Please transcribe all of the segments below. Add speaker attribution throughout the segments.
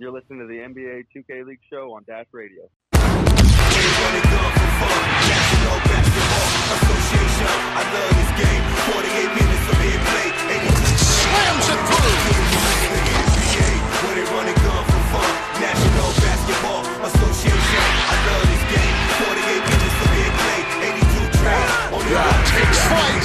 Speaker 1: You're listening to the NBA 2K League show on Dash Radio.
Speaker 2: Slams it
Speaker 3: National Basketball Association. I love this game. 48 minutes of big play. 82 trades. Only one
Speaker 2: Takes flight.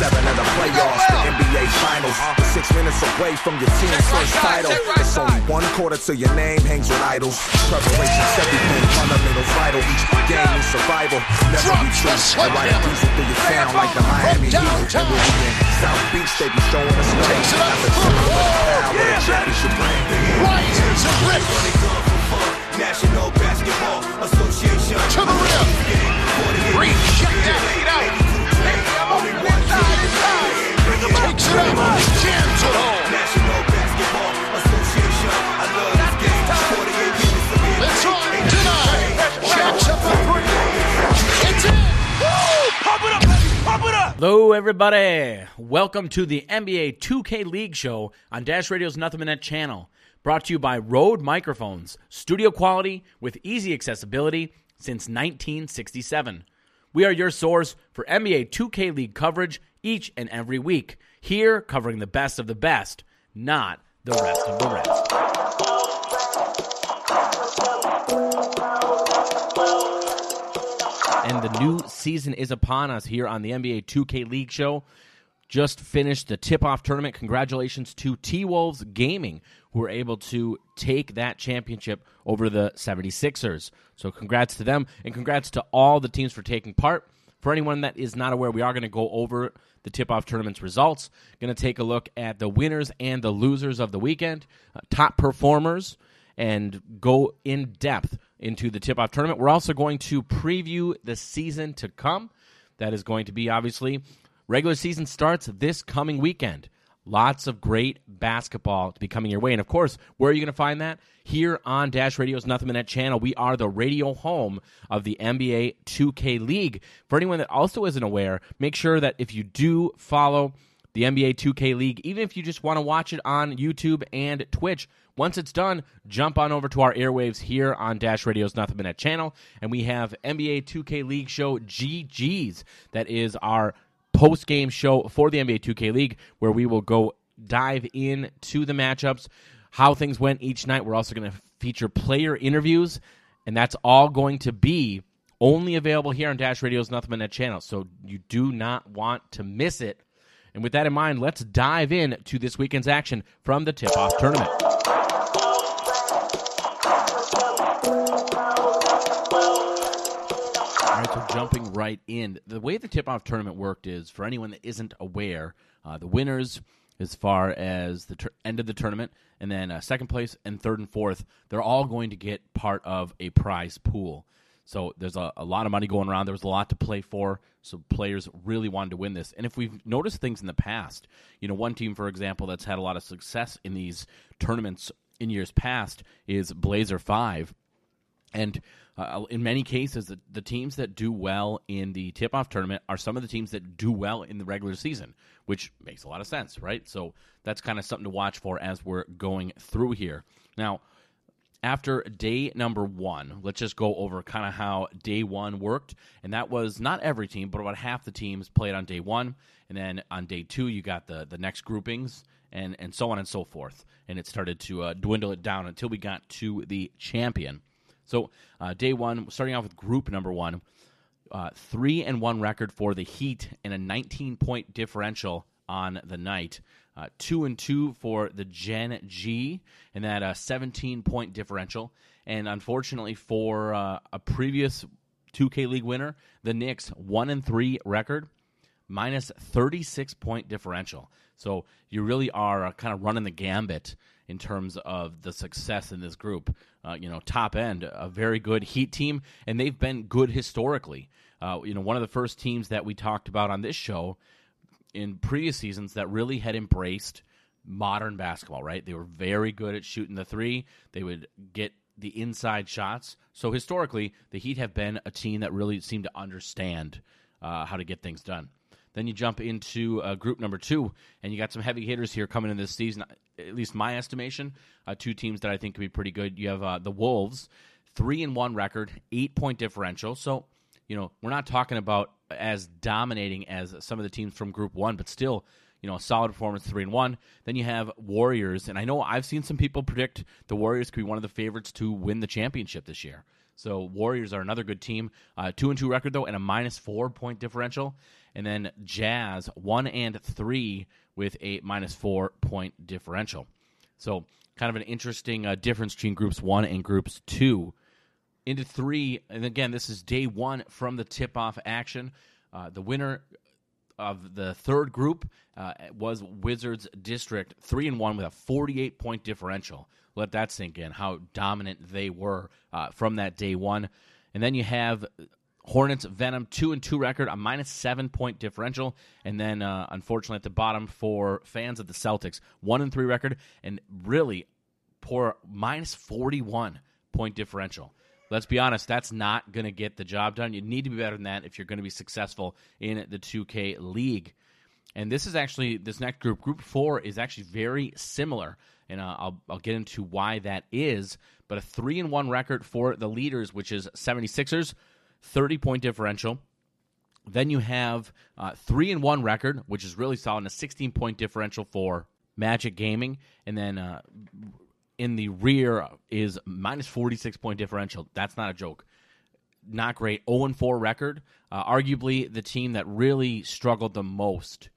Speaker 4: Seven of the playoffs, the NBA Finals. Six minutes away from your team's first title. It's only one quarter till your name hangs with idols. Preparation's everything, fundamental, vital. Each game is survival. Never
Speaker 2: the
Speaker 4: retreat. And ride a diesel through your town like the Miami Heat. And we'll be in South Beach, they be showing us love.
Speaker 2: Takes it up.
Speaker 4: At the center of the the championship.
Speaker 2: Rises and rips
Speaker 3: National Basketball Association.
Speaker 2: to the rim. Rejected.
Speaker 3: Only one
Speaker 2: Takes it up. Jams it home.
Speaker 3: National Basketball Association. I love this game. 48 minutes of big
Speaker 2: It's on tonight. Jacks up the three. It's in.
Speaker 5: Hello, everybody. Welcome to the NBA 2K League show on Dash Radio's Nothing But Net channel. Brought to you by Rode Microphones, studio quality with easy accessibility since 1967. We are your source for NBA 2K League coverage each and every week. Here, covering the best of the best, not the rest of the rest. And the new season is upon us here on the NBA 2K League show. Just finished the tip off tournament. Congratulations to T Wolves Gaming, who were able to take that championship over the 76ers. So, congrats to them, and congrats to all the teams for taking part. For anyone that is not aware, we are going to go over the tip off tournament's results. Going to take a look at the winners and the losers of the weekend, uh, top performers, and go in depth into the tip off tournament. We're also going to preview the season to come. That is going to be obviously regular season starts this coming weekend. Lots of great basketball to be coming your way. And of course, where are you going to find that? Here on Dash Radio's Nothing But Net channel. We are the radio home of the NBA 2K League. For anyone that also isn't aware, make sure that if you do follow the NBA 2K League, even if you just want to watch it on YouTube and Twitch, once it's done, jump on over to our airwaves here on Dash Radio's Nothing But Net channel, and we have NBA 2K League show GGs. That is our post game show for the NBA 2K League, where we will go dive into the matchups, how things went each night. We're also going to feature player interviews, and that's all going to be only available here on Dash Radio's Nothing But Net channel. So you do not want to miss it. And with that in mind, let's dive in to this weekend's action from the tip off tournament. So jumping right in, the way the tip-off tournament worked is, for anyone that isn't aware, uh, the winners, as far as the tur end of the tournament, and then uh, second place and third and fourth, they're all going to get part of a prize pool. So there's a, a lot of money going around. There was a lot to play for, so players really wanted to win this. And if we've noticed things in the past, you know, one team, for example, that's had a lot of success in these tournaments in years past is Blazer Five. And uh, in many cases, the, the teams that do well in the tip off tournament are some of the teams that do well in the regular season, which makes a lot of sense, right? So that's kind of something to watch for as we're going through here. Now, after day number one, let's just go over kind of how day one worked. And that was not every team, but about half the teams played on day one. And then on day two, you got the, the next groupings and, and so on and so forth. And it started to uh, dwindle it down until we got to the champion. So uh, day one, starting off with group number one, uh, three and one record for the Heat and a 19 point differential on the night. Uh, two and two for the Gen G and that uh, 17 point differential. And unfortunately for uh, a previous 2K League winner, the Knicks one and three record minus 36 point differential. So you really are uh, kind of running the gambit in terms of the success in this group. Uh, you know, top end, a very good Heat team, and they've been good historically. Uh, you know, one of the first teams that we talked about on this show in previous seasons that really had embraced modern basketball, right? They were very good at shooting the three. They would get the inside shots. So historically, the Heat have been a team that really seemed to understand uh, how to get things done. Then you jump into uh, group number two, and you got some heavy hitters here coming in this season. At least my estimation, uh, two teams that I think could be pretty good. You have uh, the Wolves, three and one record, eight point differential. So, you know, we're not talking about as dominating as some of the teams from Group One, but still, you know, a solid performance, three and one. Then you have Warriors, and I know I've seen some people predict the Warriors could be one of the favorites to win the championship this year. So Warriors are another good team, uh, two and two record though, and a minus four point differential. And then Jazz one and three with a minus four point differential. So kind of an interesting uh, difference between groups one and groups two. Into three, and again, this is day one from the tip off action. Uh, the winner of the third group uh, was Wizards District, three and one with a 48 point differential. Let that sink in how dominant they were uh, from that day one. And then you have Hornets Venom two and two record, a minus seven point differential, and then uh, unfortunately at the bottom for fans of the Celtics, one and three record, and really poor minus 41 point differential. Let's be honest, that's not going to get the job done. You need to be better than that if you're going to be successful in the 2K League. And this is actually, this next group, Group 4, is actually very similar. And uh, I'll, I'll get into why that is. But a 3 and 1 record for the leaders, which is 76ers, 30 point differential. Then you have uh, 3 and 1 record, which is really solid, and a 16 point differential for Magic Gaming. And then uh, in the rear is minus 46 point differential. That's not a joke. Not great. 0 4 record. Uh, arguably the team that really struggled the most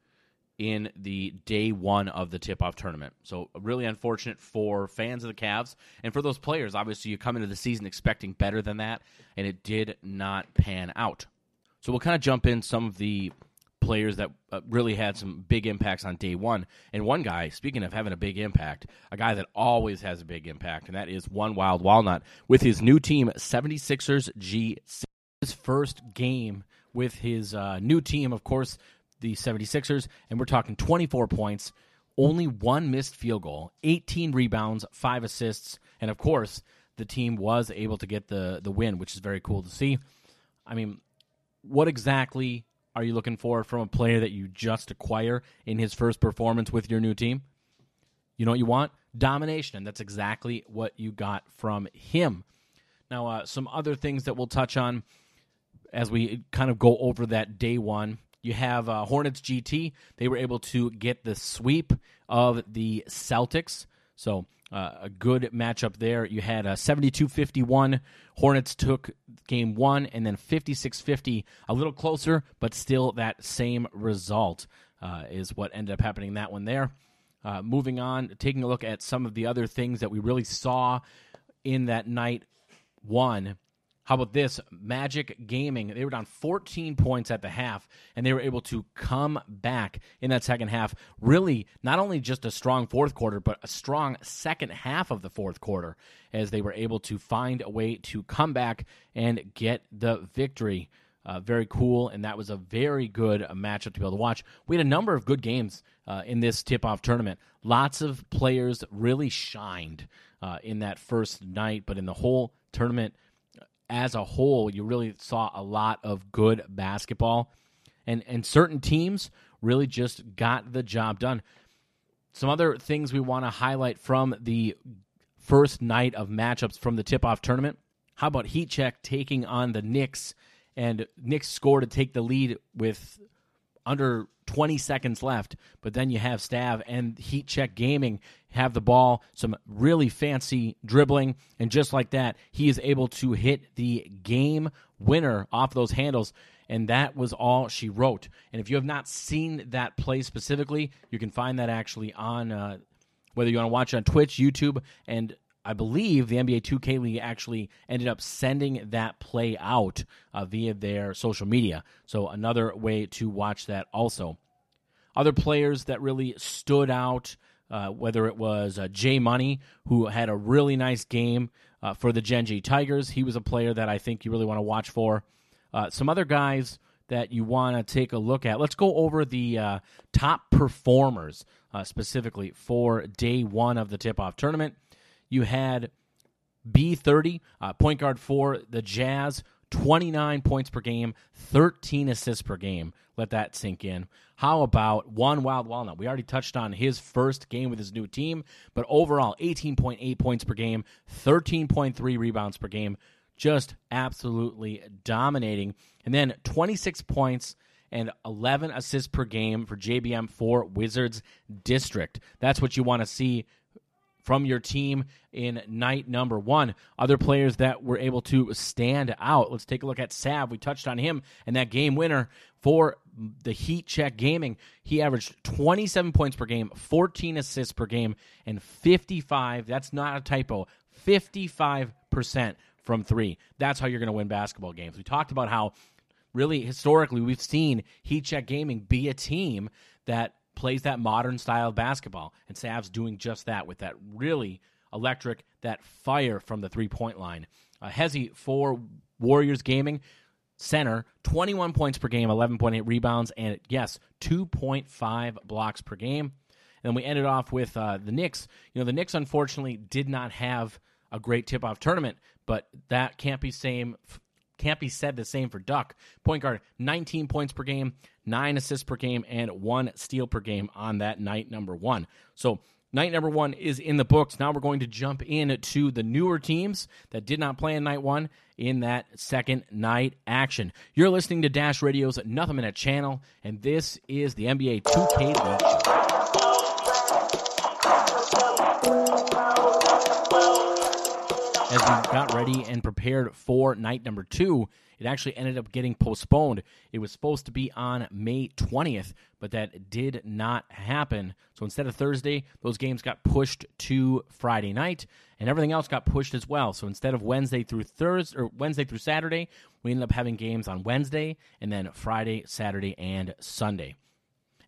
Speaker 5: in the day one of the tip off tournament. So, really unfortunate for fans of the Cavs and for those players. Obviously, you come into the season expecting better than that, and it did not pan out. So, we'll kind of jump in some of the players that uh, really had some big impacts on day one. And one guy, speaking of having a big impact, a guy that always has a big impact, and that is one Wild Walnut with his new team, 76ers GC. His first game with his uh, new team, of course, the 76ers, and we're talking 24 points, only one missed field goal, 18 rebounds, five assists, and of course, the team was able to get the, the win, which is very cool to see. I mean, what exactly are you looking for from a player that you just acquire in his first performance with your new team? You know what you want? Domination. And that's exactly what you got from him. Now, uh, some other things that we'll touch on as we kind of go over that day one. You have uh, Hornets GT. They were able to get the sweep of the Celtics. So uh, a good matchup there. You had a 72-51. Hornets took game one, and then 56-50, a little closer, but still that same result uh, is what ended up happening in that one there. Uh, moving on, taking a look at some of the other things that we really saw in that night one. How about this? Magic Gaming. They were down 14 points at the half, and they were able to come back in that second half. Really, not only just a strong fourth quarter, but a strong second half of the fourth quarter as they were able to find a way to come back and get the victory. Uh, very cool, and that was a very good uh, matchup to be able to watch. We had a number of good games uh, in this tip off tournament. Lots of players really shined uh, in that first night, but in the whole tournament, as a whole, you really saw a lot of good basketball, and and certain teams really just got the job done. Some other things we want to highlight from the first night of matchups from the tip-off tournament. How about Heat Check taking on the Knicks, and Knicks score to take the lead with under 20 seconds left. But then you have Stav and Heat Check Gaming have the ball, some really fancy dribbling, and just like that, he is able to hit the game winner off those handles. And that was all she wrote. And if you have not seen that play specifically, you can find that actually on uh, whether you want to watch on Twitch, YouTube, and I believe the NBA 2K League actually ended up sending that play out uh, via their social media. So another way to watch that also. Other players that really stood out, uh, whether it was uh, Jay Money, who had a really nice game uh, for the Gen G Tigers. He was a player that I think you really want to watch for. Uh, some other guys that you want to take a look at. Let's go over the uh, top performers specifically for day one of the tip off tournament. You had B30, uh, point guard for the Jazz, 29 points per game, 13 assists per game. Let that sink in. How about one Wild Walnut? We already touched on his first game with his new team, but overall, 18.8 points per game, 13.3 rebounds per game. Just absolutely dominating. And then 26 points and 11 assists per game for JBM for Wizards District. That's what you want to see from your team in night number one. Other players that were able to stand out. Let's take a look at Sav. We touched on him and that game winner for the Heat Check Gaming. He averaged 27 points per game, 14 assists per game, and 55. That's not a typo. 55% from three. That's how you're going to win basketball games. We talked about how really historically we've seen Heat Check Gaming be a team that plays that modern style of basketball, and Sav's doing just that with that really electric, that fire from the three point line. Uh, Hezi for Warriors Gaming center, 21 points per game, 11.8 rebounds, and yes, 2.5 blocks per game. And then we ended off with uh, the Knicks. You know, the Knicks unfortunately did not have a great tip off tournament, but that can't be same can't be said the same for Duck. Point guard, 19 points per game, nine assists per game, and one steal per game on that night number one. So night number one is in the books. Now we're going to jump in to the newer teams that did not play in night one in that second night action. You're listening to Dash Radio's Nothing But Net channel, and this is the NBA 2K League as we got ready and prepared for night number two, it actually ended up getting postponed. It was supposed to be on May 20th, but that did not happen. So instead of Thursday, those games got pushed to Friday night, and everything else got pushed as well. So instead of Wednesday through Thursday or Wednesday through Saturday, we ended up having games on Wednesday and then Friday, Saturday, and Sunday.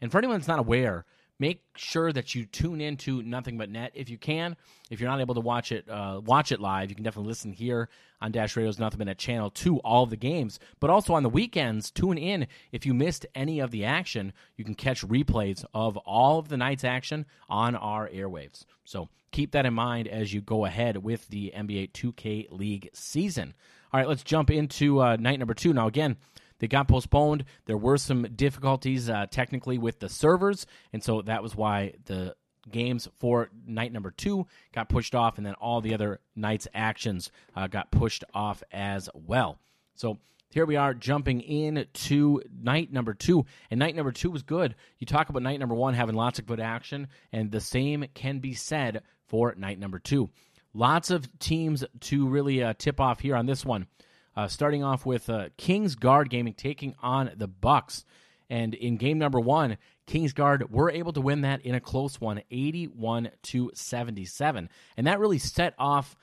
Speaker 5: And for anyone that's not aware, make sure that you tune into Nothing But Net if you can. If you're not able to watch it, uh, watch it live. You can definitely listen here on Dash Radio's Nothing But Net channel to all of the games. But also on the weekends, tune in. If you missed any of the action, you can catch replays of all of the night's action on our airwaves. So keep that in mind as you go ahead with the NBA 2K League season. All right, let's jump into uh, night number two. Now, again, they got postponed. There were some difficulties uh, technically with the servers, and so that was why the games for night number two got pushed off, and then all the other night's actions uh, got pushed off as well. So here we are jumping in to night number two, and night number two was good. You talk about night number one having lots of good action, and the same can be said for night number two. Lots of teams to really uh, tip off here on this one. Uh, starting off with uh, Kings Guard Gaming taking on the Bucks, and in game number one, Kings Guard were able to win that in a close one, eighty-one to seventy-seven, and that really set off.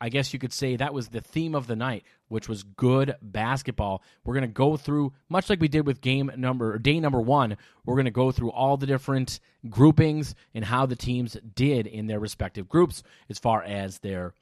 Speaker 5: I guess you could say that was the theme of the night, which was good basketball. We're going to go through, much like we did with game number, day number one, we're going to go through all the different groupings and how the teams did in their respective groups as far as their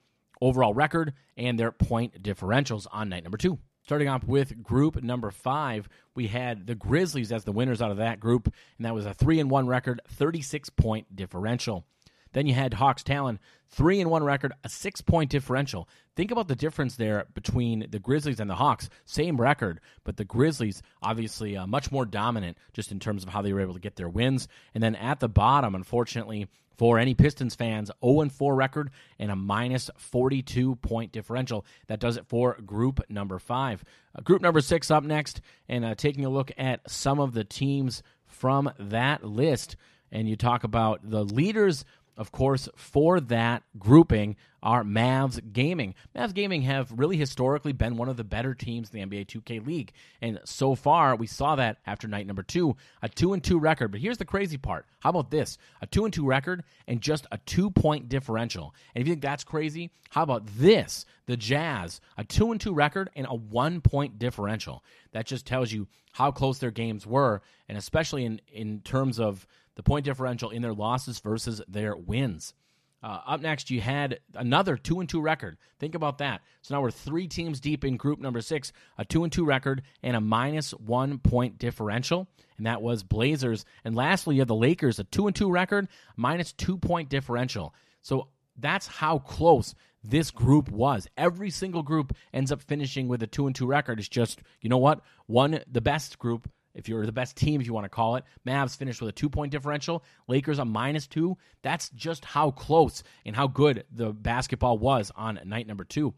Speaker 5: overall record and their point differentials on night number two. Starting off with group number five, we had the Grizzlies as the winners out of that group, and that was a three and one record, 36 point differential. Then you had Hawks Talon, three and one record, a six point differential. Think about the difference there between the Grizzlies and the Hawks. Same record, but the Grizzlies obviously uh, much more dominant just in terms of how they were able to get their wins. And then at the bottom, unfortunately, for any Pistons fans, 0 4 record and a minus 42 point differential. That does it for group number five. Uh, group number six up next, and uh, taking a look at some of the teams from that list. And you talk about the leaders of course, for that grouping are Mavs Gaming. Mavs Gaming have really historically been one of the better teams in the NBA 2K League, and so far we saw that after night number two, a two and two record. But here's the crazy part: how about this? A two and two record and just a two point differential. And if you think that's crazy, how about this? The Jazz, a two and two record and a one point differential. That just tells you how close their games were, and especially in in terms of the point differential in their losses versus their wins. Uh, up next, you had another two and two record. Think about that. So now we're three teams deep in group number six, a two and two record, and a minus one point differential, and that was Blazers. And lastly, you have the Lakers, a two and two record, minus two point differential. So that's how close this group was. Every single group ends up finishing with a two and two record. It's just, you know what? One, the best group, if you're the best team, if you want to call it, Mavs finished with a two point differential, Lakers a minus two. That's just how close and how good the basketball was on night number two.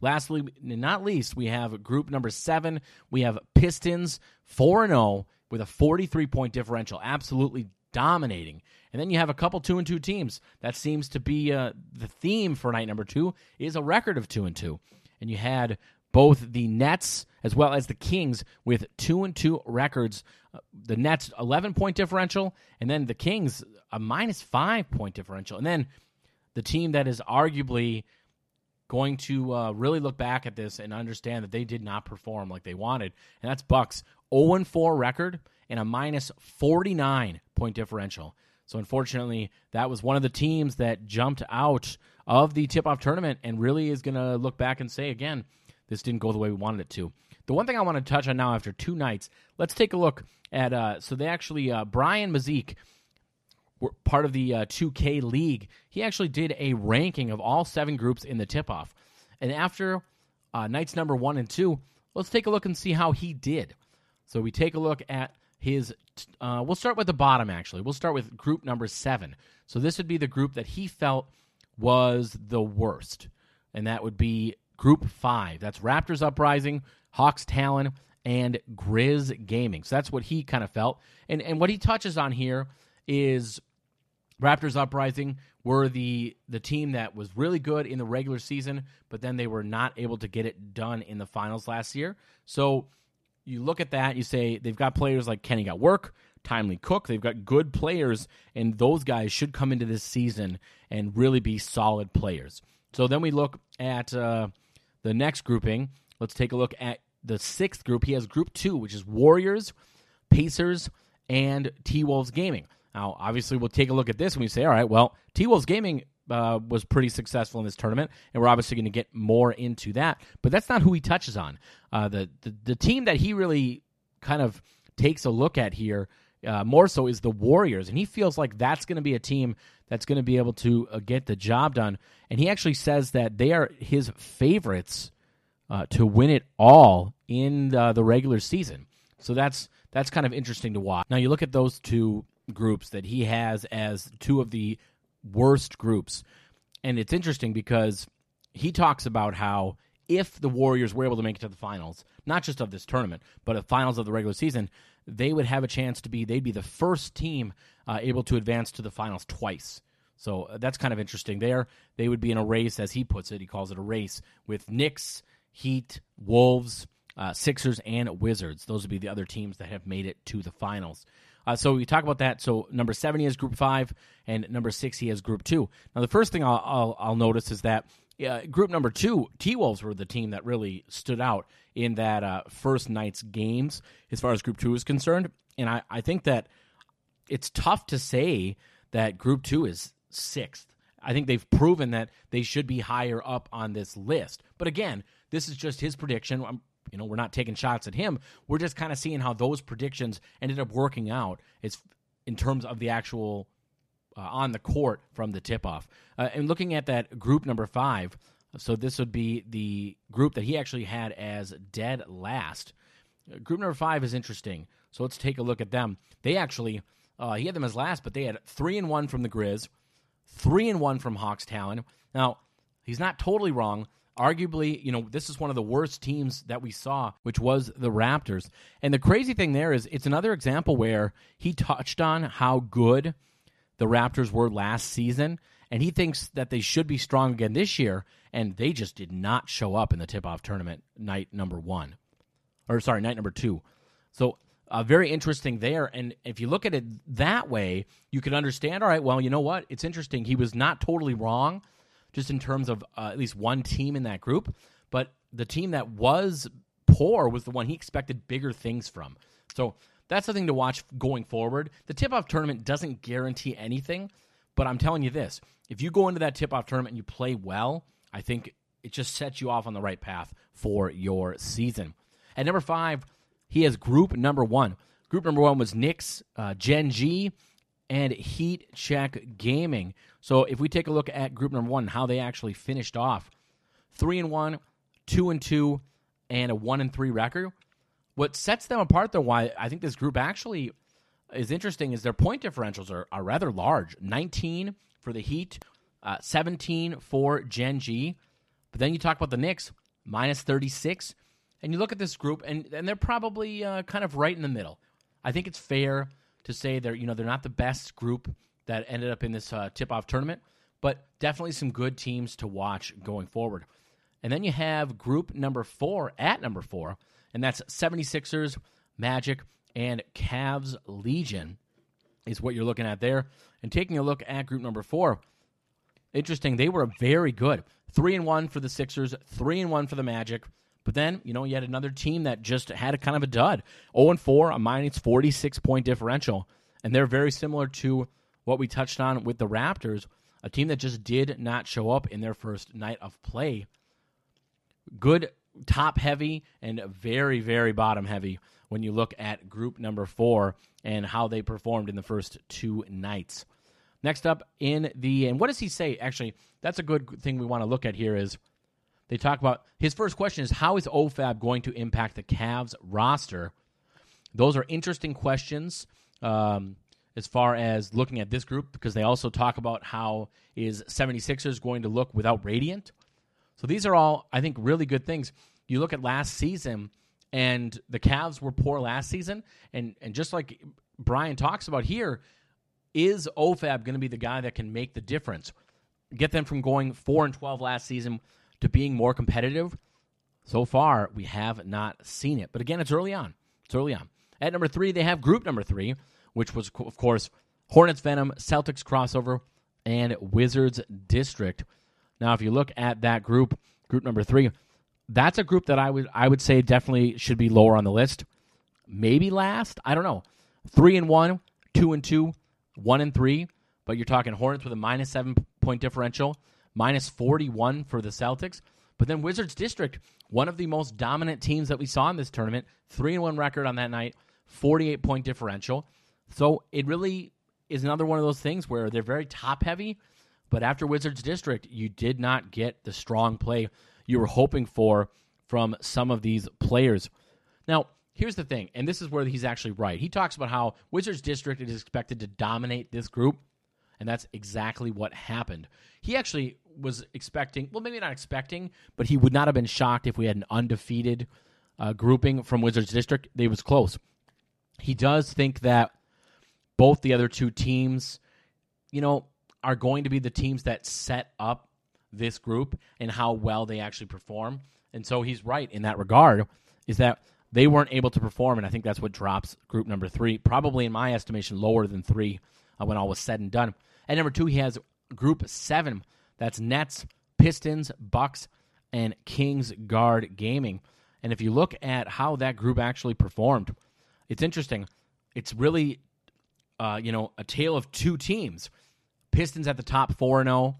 Speaker 5: Lastly, not least, we have group number seven. We have Pistons 4 0 with a 43 point differential, absolutely dominating. And then you have a couple two and two teams. That seems to be uh, the theme for night number two is a record of two and two. And you had both the Nets as well as the Kings with two and two records. Uh, the Nets 11 point differential, and then the Kings a minus five point differential. And then the team that is arguably going to uh, really look back at this and understand that they did not perform like they wanted, and that's Bucks 0 4 record and a minus 49 point differential. So unfortunately, that was one of the teams that jumped out of the tip-off tournament and really is going to look back and say again, this didn't go the way we wanted it to. The one thing I want to touch on now after two nights, let's take a look at. Uh, so they actually uh, Brian Mazique were part of the uh, 2K League, he actually did a ranking of all seven groups in the tip off. And after uh, nights number one and two, let's take a look and see how he did. So we take a look at his. Uh, we'll start with the bottom, actually. We'll start with group number seven. So this would be the group that he felt was the worst. And that would be group five. That's Raptors Uprising, Hawks Talon, and Grizz Gaming. So that's what he kind of felt. And, and what he touches on here is Raptors Uprising were the the team that was really good in the regular season, but then they were not able to get it done in the finals last year. So you look at that, you say they've got players like Kenny got work, Timely Cook, they've got good players, and those guys should come into this season and really be solid players. So then we look at uh, the next grouping. Let's take a look at the sixth group. He has group two, which is Warriors, Pacers, and T Wolves Gaming. Now, obviously, we'll take a look at this and we say, all right, well, T Wolves Gaming uh, was pretty successful in this tournament, and we're obviously going to get more into that. But that's not who he touches on. Uh, the, the the team that he really kind of takes a look at here uh, more so is the Warriors, and he feels like that's going to be a team that's going to be able to uh, get the job done. And he actually says that they are his favorites uh, to win it all in the regular season. So that's that's kind of interesting to watch. Now you look at those two groups that he has as two of the worst groups. And it's interesting because he talks about how if the Warriors were able to make it to the finals, not just of this tournament, but the finals of the regular season, they would have a chance to be, they'd be the first team uh, able to advance to the finals twice. So uh, that's kind of interesting there. They would be in a race, as he puts it, he calls it a race, with Knicks, Heat, Wolves, uh, Sixers, and Wizards. Those would be the other teams that have made it to the finals. Uh, so we talk about that. So number seven, he has group five, and number six, he has group two. Now, the first thing I'll, I'll, I'll notice is that uh, group number two, T Wolves were the team that really stood out in that uh, first night's games as far as group two is concerned. And I, I think that it's tough to say that group two is sixth. I think they've proven that they should be higher up on this list. But again, this is just his prediction. I'm you know, we're not taking shots at him. We're just kind of seeing how those predictions ended up working out. It's in terms of the actual uh, on the court from the tip off. Uh, and looking at that group number five, so this would be the group that he actually had as dead last. Uh, group number five is interesting. So let's take a look at them. They actually, uh, he had them as last, but they had three and one from the Grizz, three and one from Hawks Talon. Now, he's not totally wrong arguably, you know, this is one of the worst teams that we saw, which was the Raptors. And the crazy thing there is it's another example where he touched on how good the Raptors were last season, and he thinks that they should be strong again this year, and they just did not show up in the tip off tournament night number one. Or, sorry, night number two. So, uh, very interesting there. And if you look at it that way, you can understand all right, well, you know what? It's interesting. He was not totally wrong just in terms of uh, at least one team in that group. But the team that was poor was the one he expected bigger things from. So that's the thing to watch going forward. The tip off tournament doesn't guarantee anything, but I'm telling you this if you go into that tip off tournament and you play well, I think it just sets you off on the right path for your season. At number five, he has group number one. Group number one was Knicks, uh, Gen G, and Heat Check Gaming. So if we take a look at group number one, how they actually finished off, three and one, two and two, and a one and three record. What sets them apart, though, why I think this group actually is interesting, is their point differentials are, are rather large. 19 for the Heat, uh, 17 for Gen G. But then you talk about the Knicks, minus 36. And you look at this group, and, and they're probably uh, kind of right in the middle. I think it's fair to say they're you know they're not the best group that ended up in this uh, tip-off tournament, but definitely some good teams to watch going forward. And then you have group number four at number four, and that's 76ers, Magic, and Cavs Legion is what you're looking at there. And taking a look at group number four, interesting. They were very good. Three and one for the Sixers, three and one for the Magic. But then, you know, you had another team that just had a kind of a dud. 0 and 4, a minus 46 point differential. And they're very similar to what we touched on with the Raptors, a team that just did not show up in their first night of play. Good top heavy and very, very bottom heavy when you look at group number four and how they performed in the first two nights. Next up in the, and what does he say? Actually, that's a good thing we want to look at here is they talk about his first question is how is OFAB going to impact the Cavs roster? Those are interesting questions um, as far as looking at this group because they also talk about how is 76ers going to look without Radiant. So these are all, I think, really good things. You look at last season, and the Cavs were poor last season, and and just like Brian talks about here, is OFAB going to be the guy that can make the difference, get them from going four and twelve last season to being more competitive. So far, we have not seen it. But again, it's early on. It's early on. At number three, they have group number three, which was, of course, Hornets Venom, Celtics crossover, and Wizards District. Now, if you look at that group, group number three, that's a group that I would I would say definitely should be lower on the list. Maybe last. I don't know. Three and one, two and two, one and three. But you're talking Hornets with a minus seven point differential, minus 41 for the Celtics. But then Wizards District, one of the most dominant teams that we saw in this tournament, 3 and 1 record on that night, 48 point differential. So it really is another one of those things where they're very top heavy, but after Wizards District, you did not get the strong play you were hoping for from some of these players. Now, here's the thing, and this is where he's actually right. He talks about how Wizards District is expected to dominate this group, and that's exactly what happened. He actually was expecting, well, maybe not expecting, but he would not have been shocked if we had an undefeated uh, grouping from Wizards District. They was close. He does think that both the other two teams, you know, are going to be the teams that set up this group and how well they actually perform. And so he's right in that regard, is that they weren't able to perform, and I think that's what drops group number three, probably in my estimation, lower than three uh, when all was said and done. At number two, he has group seven. That's Nets, Pistons, Bucks, and Kings Guard Gaming. And if you look at how that group actually performed, it's interesting. It's really, uh, you know, a tale of two teams. Pistons at the top, four and zero. Oh.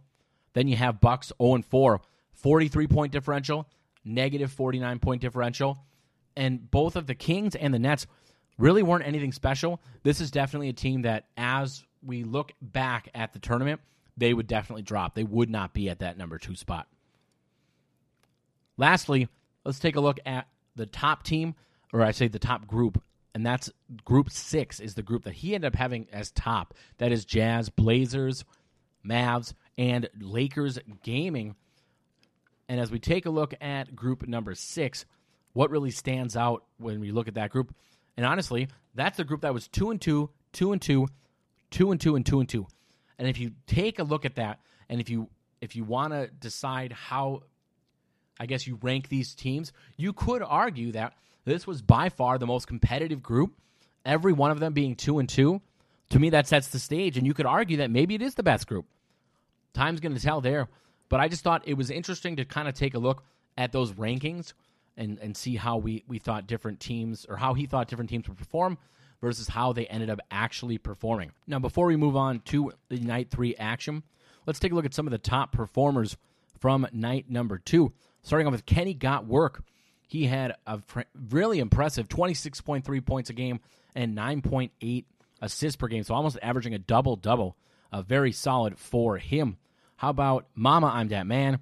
Speaker 5: Then you have Bucks zero oh and four, 43 point differential, negative 49 point differential, and both of the Kings and the Nets really weren't anything special. This is definitely a team that, as we look back at the tournament, they would definitely drop. They would not be at that number two spot. Lastly, let's take a look at the top team, or I say the top group, and that's group six is the group that he ended up having as top. That is Jazz, Blazers, Mavs, and Lakers Gaming. And as we take a look at group number six, what really stands out when we look at that group? And honestly, that's the group that was two and two, two and two, two and two, and two and two. And if you take a look at that, and if you if you want to decide how, I guess you rank these teams, you could argue that this was by far the most competitive group. Every one of them being two and two, to me that sets the stage, and you could argue that maybe it is the best group. Time's going to tell there, but I just thought it was interesting to kind of take a look at those rankings and and see how we we thought different teams or how he thought different teams would perform versus how they ended up actually performing. Now, before we move on to the night three action, let's take a look at some of the top performers from night number two. Starting off with Kenny Got Work. He had a really impressive 26.3 points a game and 9.8 assists per game, so almost averaging a double double. Uh, very solid for him. How about Mama? I'm that man.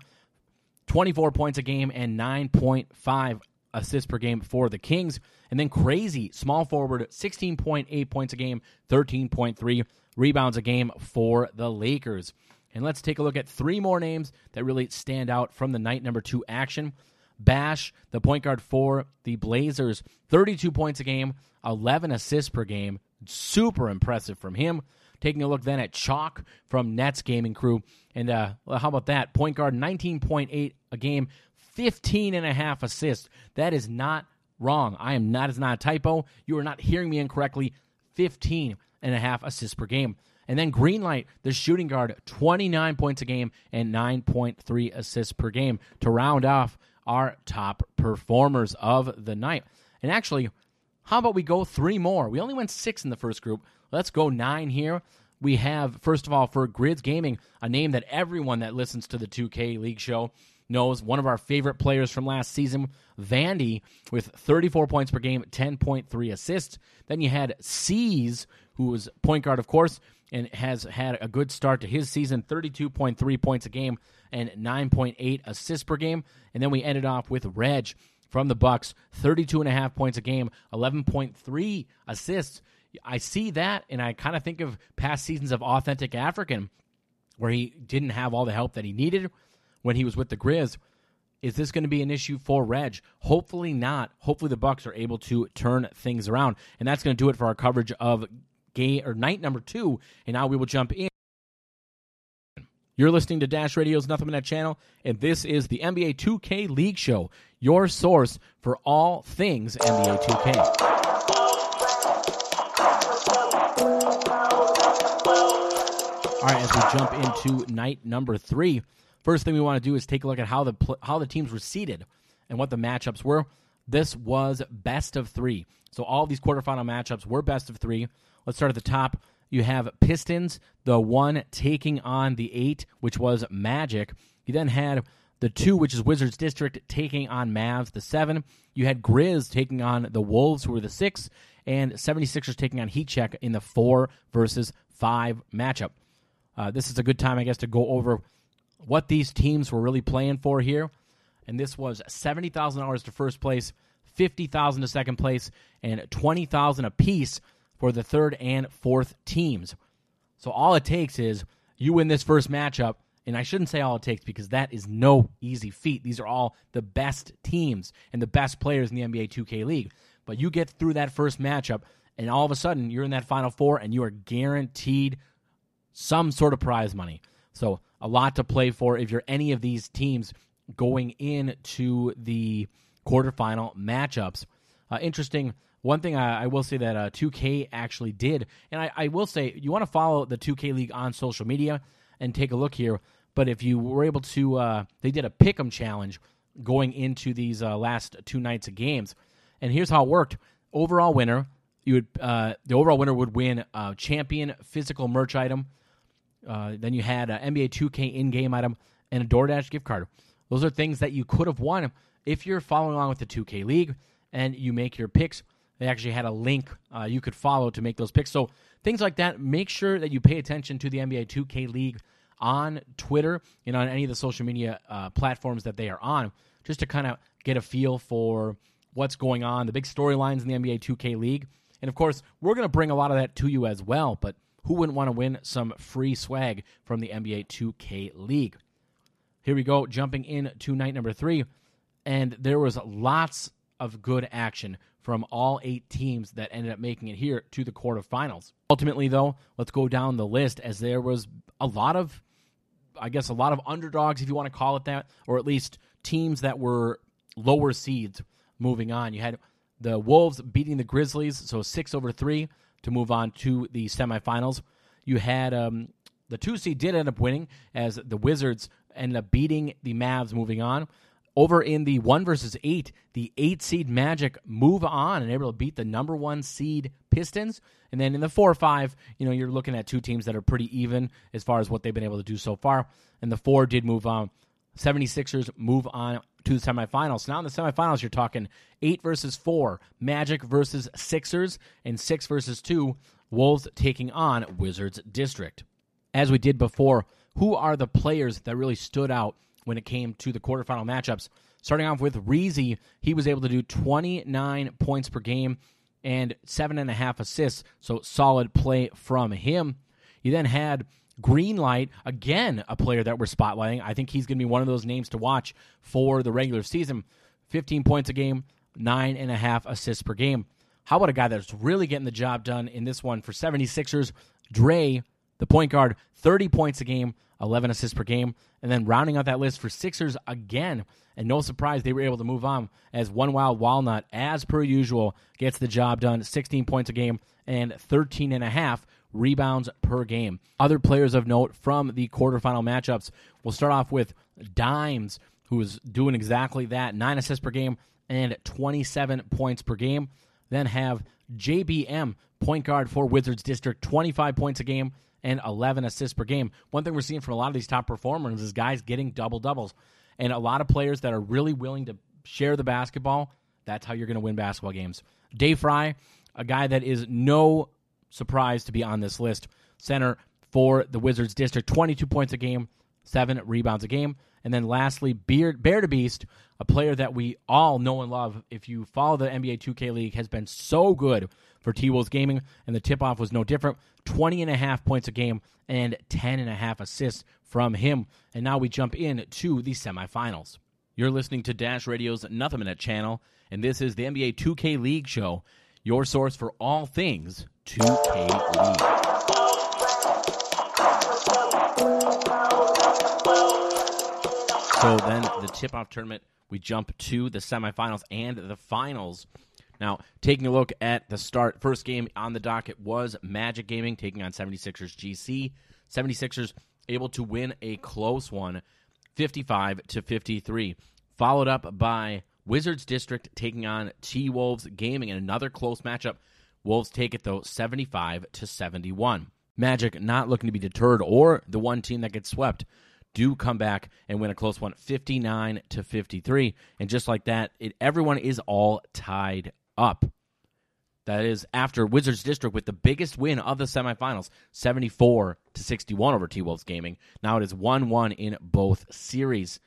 Speaker 5: 24 points a game and 9.5 assists per game for the Kings. And then crazy small forward, 16.8 points a game, 13.3 rebounds a game for the Lakers. And let's take a look at three more names that really stand out from the night number two action. Bash, the point guard for the Blazers, 32 points a game, 11 assists per game. Super impressive from him. Taking a look then at Chalk from Nets Gaming Crew. And uh, how about that? Point guard, 19.8 a game, 15 and a half assists. That is not wrong. I am not, it's not a typo. You are not hearing me incorrectly. 15 and a half assists per game. And then Greenlight, the shooting guard, 29 points a game and 9.3 assists per game to round off our top performers of the night. And actually, how about we go three more? We only went six in the first group. Let's go nine here. We have, first of all, for Grizz Gaming, a name that everyone that listens to the 2K League show knows, one of our favorite players from last season, Vandy, with 34 points per game, 10.3 assists. Then you had C's, who was point guard, of course, and has had a good start to his season 32.3 points a game and 9.8 assists per game. And then we ended off with Reg from the Bucks, 32 and a half points a game, 11.3 assists. I see that and I kind of think of past seasons of Authentic African where he didn't have all the help that he needed when he was with the Grizz. Is this going to be an issue for Reg? Hopefully not. Hopefully the Bucks are able to turn things around, and that's going to do it for our coverage of game or night number two. And now we will jump in. You're listening to Dash Radio's Nothing But Net channel, and this is the NBA 2K League Show, your source for all things NBA 2K. All right, as we jump into night number three, first thing we want to do is take a look at how the pl- how the teams were seeded and what the matchups were. This was best of three, so all these quarterfinal matchups were best of three. Let's start at the top. You have Pistons, the one taking on the eight, which was Magic. You then had the two, which is Wizards District, taking on Mavs, the seven. You had Grizz taking on the Wolves, who were the six, and 76ers taking on Heat Check in the four versus five matchup. Uh, this is a good time, I guess, to go over what these teams were really playing for here. And this was seventy thousand dollars to first place, 50,000 to second place, and 20,000 apiece for the third and fourth teams. So all it takes is you win this first matchup, and I shouldn't say all it takes because that is no easy feat. These are all the best teams and the best players in the NBA 2K League. But you get through that first matchup, and all of a sudden you're in that Final Four, and you are guaranteed some sort of prize money. So a lot to play for if you're any of these teams going into the quarterfinal matchups. Uh, interesting. One thing I, I will say that uh, 2K actually did, and I, I will say you want to follow the 2K League on social media and take a look here. But if you were able to, uh, they did a pick'em challenge going into these uh, last two nights of games, and here's how it worked: overall winner, you would uh, the overall winner would win a champion physical merch item. Uh, then you had an NBA 2K in-game item and a DoorDash gift card. Those are things that you could have won if you're following along with the 2K League and you make your picks. They actually had a link uh, you could follow to make those picks. So things like that. Make sure that you pay attention to the NBA 2K League on Twitter and on any of the social media uh, platforms that they are on, just to kind of get a feel for what's going on, the big storylines in the NBA 2K League. And of course, we're going to bring a lot of that to you as well. But who wouldn't want to win some free swag from the NBA 2K League? Here we go, jumping in to night number three. And there was lots of good action from all eight teams that ended up making it here to the quarterfinals. Ultimately, though, let's go down the list as there was a lot of, I guess, a lot of underdogs, if you want to call it that, or at least teams that were lower seeds moving on. You had the Wolves beating the Grizzlies, so six over three to move on to the semifinals. You had um, the two seed did end up winning as the Wizards ended up beating the Mavs, moving on. Over in the one versus eight, the eight seed Magic move on and able to beat the number one seed Pistons. And then in the four or five, you know, you're looking at two teams that are pretty even as far as what they've been able to do so far. And the four did move on. 76ers move on to the semifinals. Now in the semifinals, you're talking eight versus four, Magic versus Sixers, and six versus two, Wolves taking on Wizards District. As we did before, who are the players that really stood out when it came to the quarterfinal matchups? Starting off with Reezy, he was able to do 29 points per game and seven and a half assists, so solid play from him. You then had Greenlight, again, a player that we're spotlighting. I think he's going to be one of those names to watch for the regular season. 15 points a game, nine and a half assists per game. How about a guy that's really getting the job done in this one for 76ers? Dre, the point guard, 30 points a game, 11 assists per game. And then rounding out that list for Sixers again, and no surprise they were able to move on as One Wild Walnut, as per usual, gets the job done, 16 points a game and 13 and a half rebounds per game. Other players of note from the quarterfinal matchups, we'll start off with Dimes, who is doing exactly that, 9 assists per game and 27 points per game. Then have JBM, point guard for Wizards District, 25 points a game and 11 assists per game. One thing we're seeing from a lot of these top performers is guys getting double doubles. And a lot of players that are really willing to share the basketball, that's how you're going to win basketball games. Dave Fry, a guy that is no surprise to be on this list. Center for the Wizards District, 22 points a game, seven rebounds a game. And then lastly, Beard, Bear to Beast, a player that we all know and love. If you follow the NBA 2K League, has been so good for T Wolves Gaming, and the tip off was no different. 20 and a half points a game and 10 and a half assists from him. And now we jump in to the semifinals. You're listening to Dash Radio's Nothing But Net channel, and this is the NBA 2K League show, your source for all things 2K League. So then the tip off tournament, we jump to the semifinals and the finals. Now, taking a look at the start, first game on the docket was Magic Gaming taking on 76ers GC. 76ers able to win a close one, 55 to 53. Followed up by Wizards District taking on T Wolves Gaming in another close matchup. Wolves take it though 75 to 71. Magic not looking to be deterred or the one team that gets swept do come back and win a close one 59 to 53 and just like that it everyone is all tied up. That is after Wizards District with the biggest win of the semifinals 74 to 61 over T-Wolves Gaming. Now it is 1-1 in both series.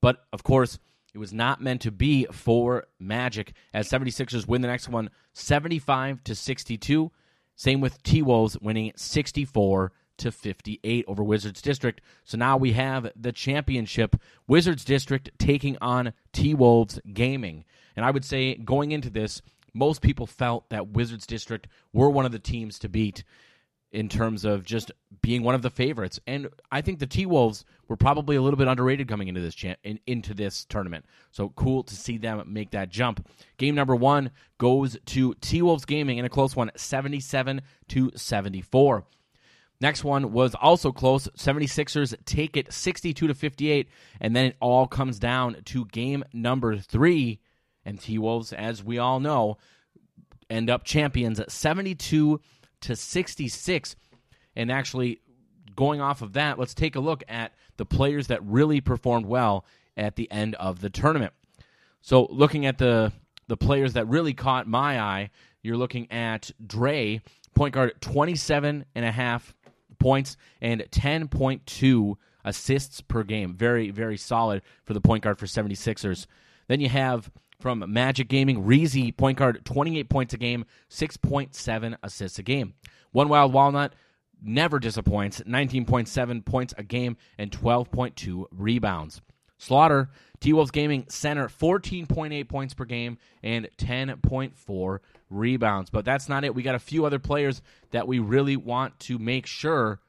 Speaker 5: But of course it was not meant to be for Magic as 76ers win the next one 75 to 62 same with T Wolves winning 64 to 58 over Wizards District. So now we have the championship. Wizards District taking on T Wolves Gaming. And I would say going into this, most people felt that Wizards District were one of the teams to beat in terms of just being one of the favorites. And I think the T Wolves were probably a little bit underrated coming into this in, into this tournament. So cool to see them make that jump. Game number one goes to T Wolves Gaming in a close one, 77 to 74. Next one was also close. 76ers take it 62 to 58, and then it all comes down to game number three. And T Wolves, as we all know, end up champions at 72 to 66. And actually, going off of that, let's take a look at the players that really performed well at the end of the tournament. So, looking at the the players that really caught my eye, you're looking at Dre, point guard, 27 and a half points and 10.2 assists per game. Very, very solid for the point guard for 76ers. Then you have from Magic Gaming, Reezy, point guard, 28 points a game, 6.7 assists a game. One Wild Walnut never disappoints, 19.7 points a game and 12.2 rebounds. Slaughter, T Wolves Gaming Center, 14.8 points per game and 10.4 rebounds. But that's not it. We got a few other players that we really want to make sure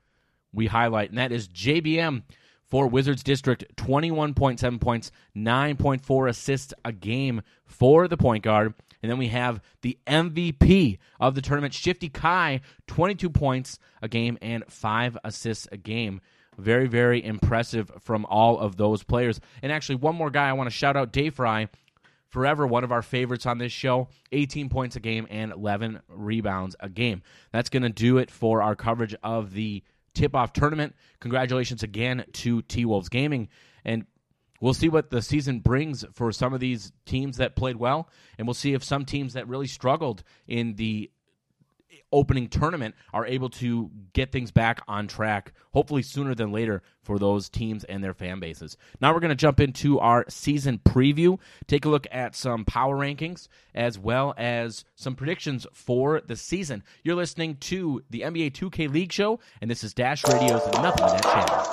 Speaker 5: we highlight, and that is JBM for Wizards District, 21.7 points, 9.4 assists a game for the point guard. And then we have the MVP of the tournament, Shifty Kai, 22 points a game and 5 assists a game. Very, very impressive from all of those players. And actually, one more guy I want to shout out Dave Fry, forever one of our favorites on this show 18 points a game and 11 rebounds a game. That's going to do it for our coverage of the tip off tournament. Congratulations again to T Wolves Gaming. And we'll see what the season brings for some of these teams that played well, and we'll see if some teams that really struggled in the opening tournament are able to get things back on track, hopefully sooner than later for those teams and their fan bases. Now we're going to jump into our season preview, take a look at some power rankings, as well as some predictions for the season. You're listening to the NBA 2K League Show, and this is Dash Radio's Nothing Net channel.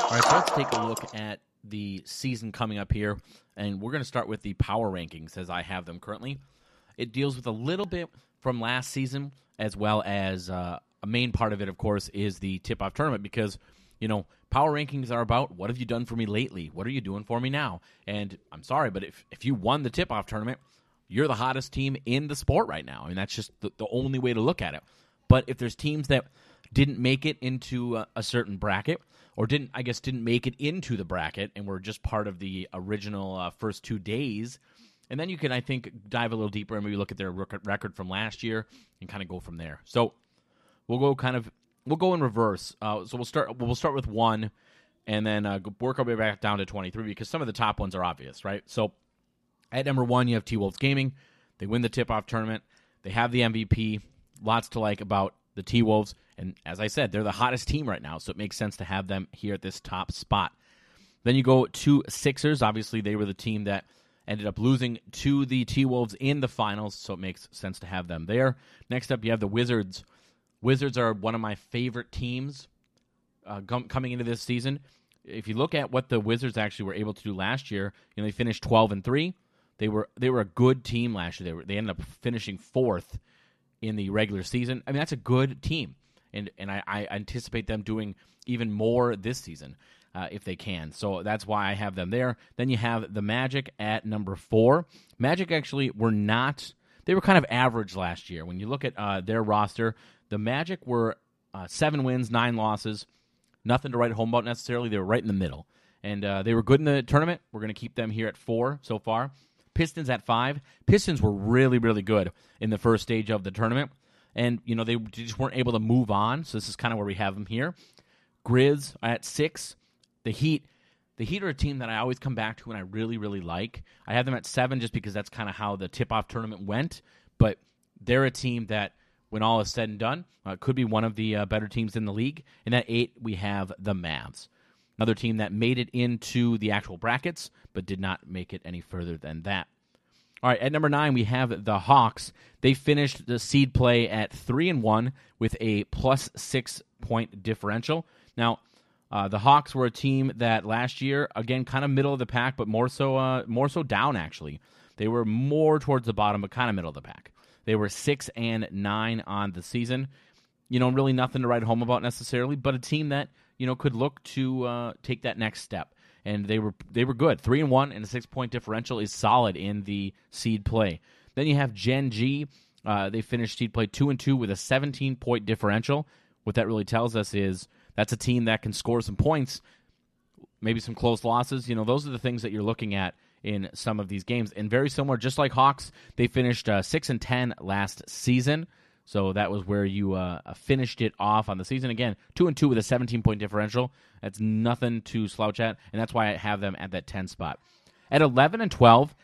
Speaker 5: All right, so let's take a look at the season coming up here, and we're going to start with the power rankings as I have them currently. It deals with a little bit from last season, as well as uh, a main part of it, of course, is the tip off tournament because, you know, power rankings are about what have you done for me lately? What are you doing for me now? And I'm sorry, but if, if you won the tip off tournament, you're the hottest team in the sport right now. I mean, that's just the, the only way to look at it. But if there's teams that didn't make it into a, a certain bracket, or didn't, I guess, didn't make it into the bracket and were just part of the original uh, first two days, and then you can, I think, dive a little deeper and maybe look at their record from last year and kind of go from there. So we'll go kind of we'll go in reverse. Uh, so we'll start we'll start with one, and then uh, work our way back down to twenty three because some of the top ones are obvious, right? So at number one, you have T Wolves Gaming. They win the tip off tournament. They have the MVP. Lots to like about the T Wolves. And as I said, they're the hottest team right now, so it makes sense to have them here at this top spot. Then you go to Sixers. Obviously, they were the team that ended up losing to the T Wolves in the finals, so it makes sense to have them there. Next up, you have the Wizards. Wizards are one of my favorite teams uh, com- coming into this season. If you look at what the Wizards actually were able to do last year, you know they finished twelve and three. They were they were a good team last year. They were they ended up finishing fourth in the regular season. I mean that's a good team, and and I, I anticipate them doing even more this season uh, if they can. So that's why I have them there. Then you have the Magic at number four. Magic actually were not. They were kind of average last year. When you look at uh, their roster, the Magic were uh, seven wins, nine losses. Nothing to write home about necessarily. They were right in the middle, and uh, they were good in the tournament. We're going to keep them here at four so far. Pistons at five. Pistons were really, really good in the first stage of the tournament, and you know they just weren't able to move on. So this is kind of where we have them here. Grizz at six. The Heat. The Heat are a team that I always come back to and I really, really like. I have them at seven just because that's kind of how the tip off tournament went. But they're a team that, when all is said and done, uh, could be one of the uh, better teams in the league. And at eight, we have the Mavs. Another team that made it into the actual brackets, but did not make it any further than that. All right, at number nine we have the Hawks. They finished the seed play at three and one with a plus six point differential. Now, uh, the Hawks were a team that last year, again, kind of middle of the pack, but more so, uh, more so down actually. They were more towards the bottom, but kind of middle of the pack. They were six and nine on the season. You know, really nothing to write home about necessarily, but a team that you know could look to uh, take that next step and they were they were good. Three and one and a six point differential is solid in the seed play. Then you have Gen G. Uh, they finished seed play two and two with a 17 point differential. What that really tells us is that's a team that can score some points, maybe some close losses. You know, those are the things that you're looking at in some of these games. And very similar, just like Hawks, they finished uh, six and ten last season. So that was where you uh, finished it off on the season. Again, two and two with a 17 point differential. That's nothing to slouch at, and that's why I have them at that 10 spot. At 11 and 12,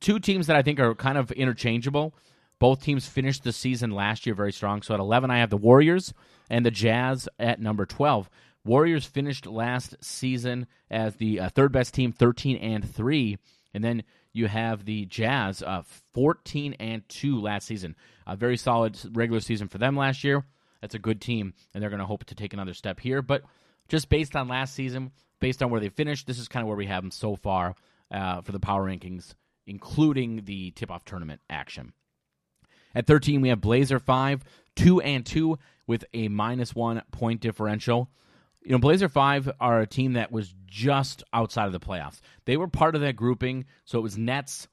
Speaker 5: two teams that I think are kind of interchangeable. Both teams finished the season last year very strong. So at 11, I have the Warriors and the Jazz at number 12. Warriors finished last season as the uh, third best team, 13 and 3. And then you have the Jazz, uh, 14 and 2 last season. A very solid regular season for them last year. That's a good team, and they're going to hope to take another step here. But just based on last season, based on where they finished, this is kind of where we have them so far uh, for the power rankings, including the tip off tournament action. At 13, we have Blazer 5, 2 and 2 with a minus one point differential. You know, Blazer 5 are a team that was just outside of the playoffs. They were part of that grouping, so it was Nets,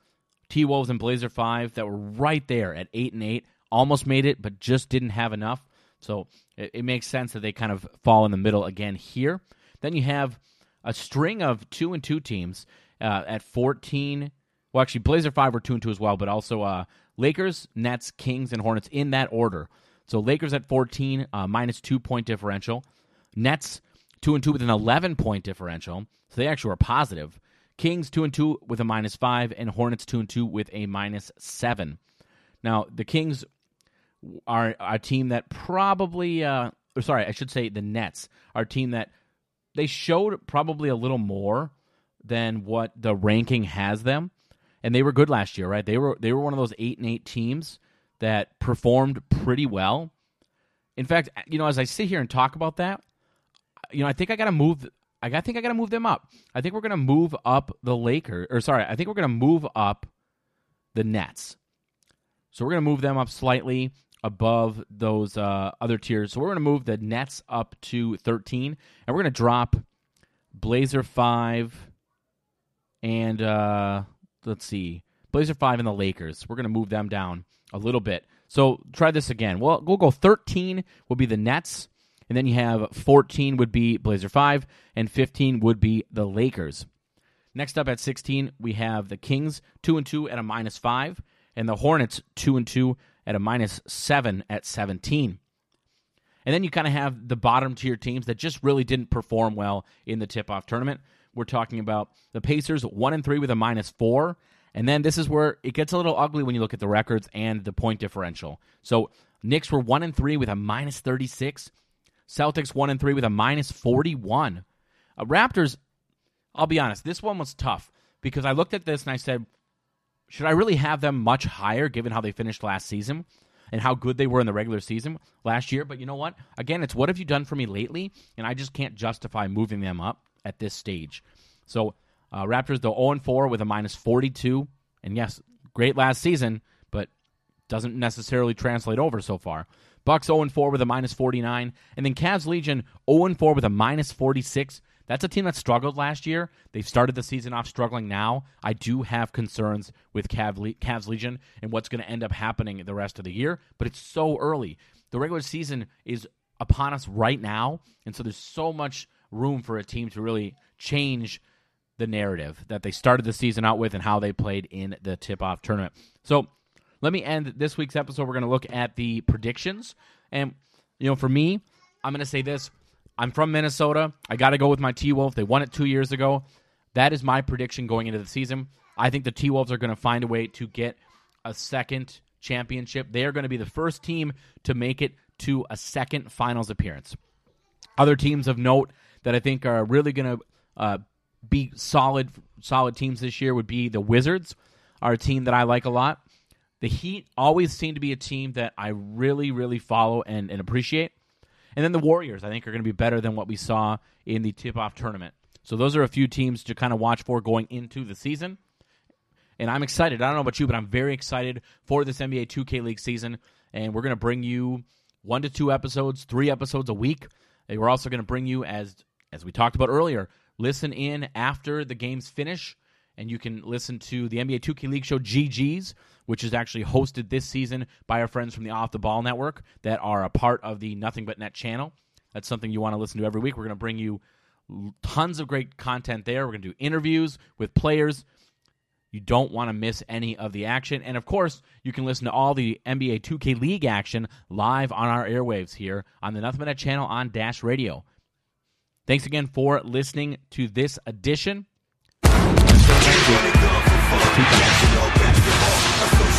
Speaker 5: T Wolves, and Blazer 5 that were right there at 8 and 8, almost made it, but just didn't have enough. So it, it makes sense that they kind of fall in the middle again here. Then you have a string of 2 and 2 teams uh, at 14. Well, actually, Blazer 5 were 2 and 2 as well, but also uh, Lakers, Nets, Kings, and Hornets in that order. So Lakers at 14, uh, minus two point differential. Nets two and two with an 11 point differential, so they actually were positive. Kings two and two with a minus five, and Hornets two and two with a minus seven. Now the Kings are a team that probably, uh, or sorry, I should say the Nets are a team that they showed probably a little more than what the ranking has them, and they were good last year, right? They were they were one of those eight and eight teams that performed pretty well. In fact, you know, as I sit here and talk about that, you know, I think I got to move. I think I got to move them up. I think we're going to move up the Lakers, or sorry, I think we're going to move up the Nets. So we're going to move them up slightly above those uh, other tiers. So we're going to move the Nets up to 13, and we're going to drop Blazer 5 and uh, let's see, Blazer 5 and the Lakers. We're going to move them down a little bit. So try this again. Well, we'll go 13 will be the Nets, and then you have 14 would be Blazer 5, and 15 would be the Lakers. Next up at 16, we have the Kings 2 and 2 at a minus 5 and the Hornets 2 and 2 at a minus 7 at 17. And then you kind of have the bottom tier teams that just really didn't perform well in the tip-off tournament. We're talking about the Pacers 1 and 3 with a minus 4, and then this is where it gets a little ugly when you look at the records and the point differential. So, Knicks were 1 and 3 with a minus 36, Celtics 1 and 3 with a minus 41. Uh, Raptors I'll be honest, this one was tough because I looked at this and I said, should I really have them much higher given how they finished last season and how good they were in the regular season last year? But you know what? Again, it's what have you done for me lately? And I just can't justify moving them up at this stage. So, uh, Raptors, the 0 4 with a minus 42. And yes, great last season, but doesn't necessarily translate over so far. Bucks 0 4 with a minus 49, and then Cavs Legion 0 4 with a minus 46. That's a team that struggled last year. They've started the season off struggling now. I do have concerns with Cavs Legion and what's going to end up happening the rest of the year, but it's so early. The regular season is upon us right now, and so there's so much room for a team to really change the narrative that they started the season out with and how they played in the tip off tournament. So let me end this week's episode. We're going to look at the predictions. And, you know, for me, I'm going to say this I'm from Minnesota. I got to go with my T Wolf. They won it two years ago. That is my prediction going into the season. I think the T Wolves are going to find a way to get a second championship. They are going to be the first team to make it to a second finals appearance. Other teams of note that I think are really going to uh, be solid, solid teams this year would be the Wizards, are a team that I like a lot. The Heat always seem to be a team that I really, really follow and, and appreciate. And then the Warriors, I think, are going to be better than what we saw in the tip off tournament. So those are a few teams to kind of watch for going into the season. And I'm excited. I don't know about you, but I'm very excited for this NBA 2K League season. And we're going to bring you one to two episodes, three episodes a week. And we're also going to bring you, as as we talked about earlier, listen in after the games finish. And you can listen to the NBA 2K League show GG's, which is actually hosted this season by our friends from the Off the Ball Network that are a part of the Nothing But Net channel. That's something you want to listen to every week. We're going to bring you tons of great content there. We're going to do interviews with players. You don't want to miss any of the action. And of course, you can listen to all the NBA 2K League action live on our airwaves here on the Nothing But Net channel on Dash Radio. Thanks again for listening to this edition.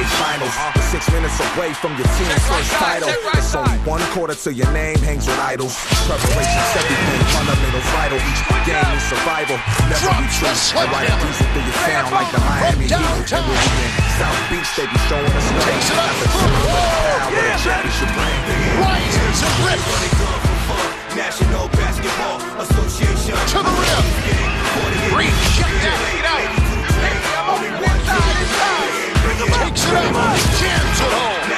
Speaker 6: NBA
Speaker 4: Finals. We're six minutes away from your team's first title. It's only one quarter till your name hangs with idols. Preparation's everything, fundamentals vital. Each game is survival. Never be true. I ride a diesel through your sound like the Miami Heat. And when we in South Beach, they be showing us love.
Speaker 7: Not the team,
Speaker 4: but the power of the. Right to
Speaker 7: rip.
Speaker 2: National Basketball Association. To the rim. Reach. Check that. Get out. Takes it up. Jams it home.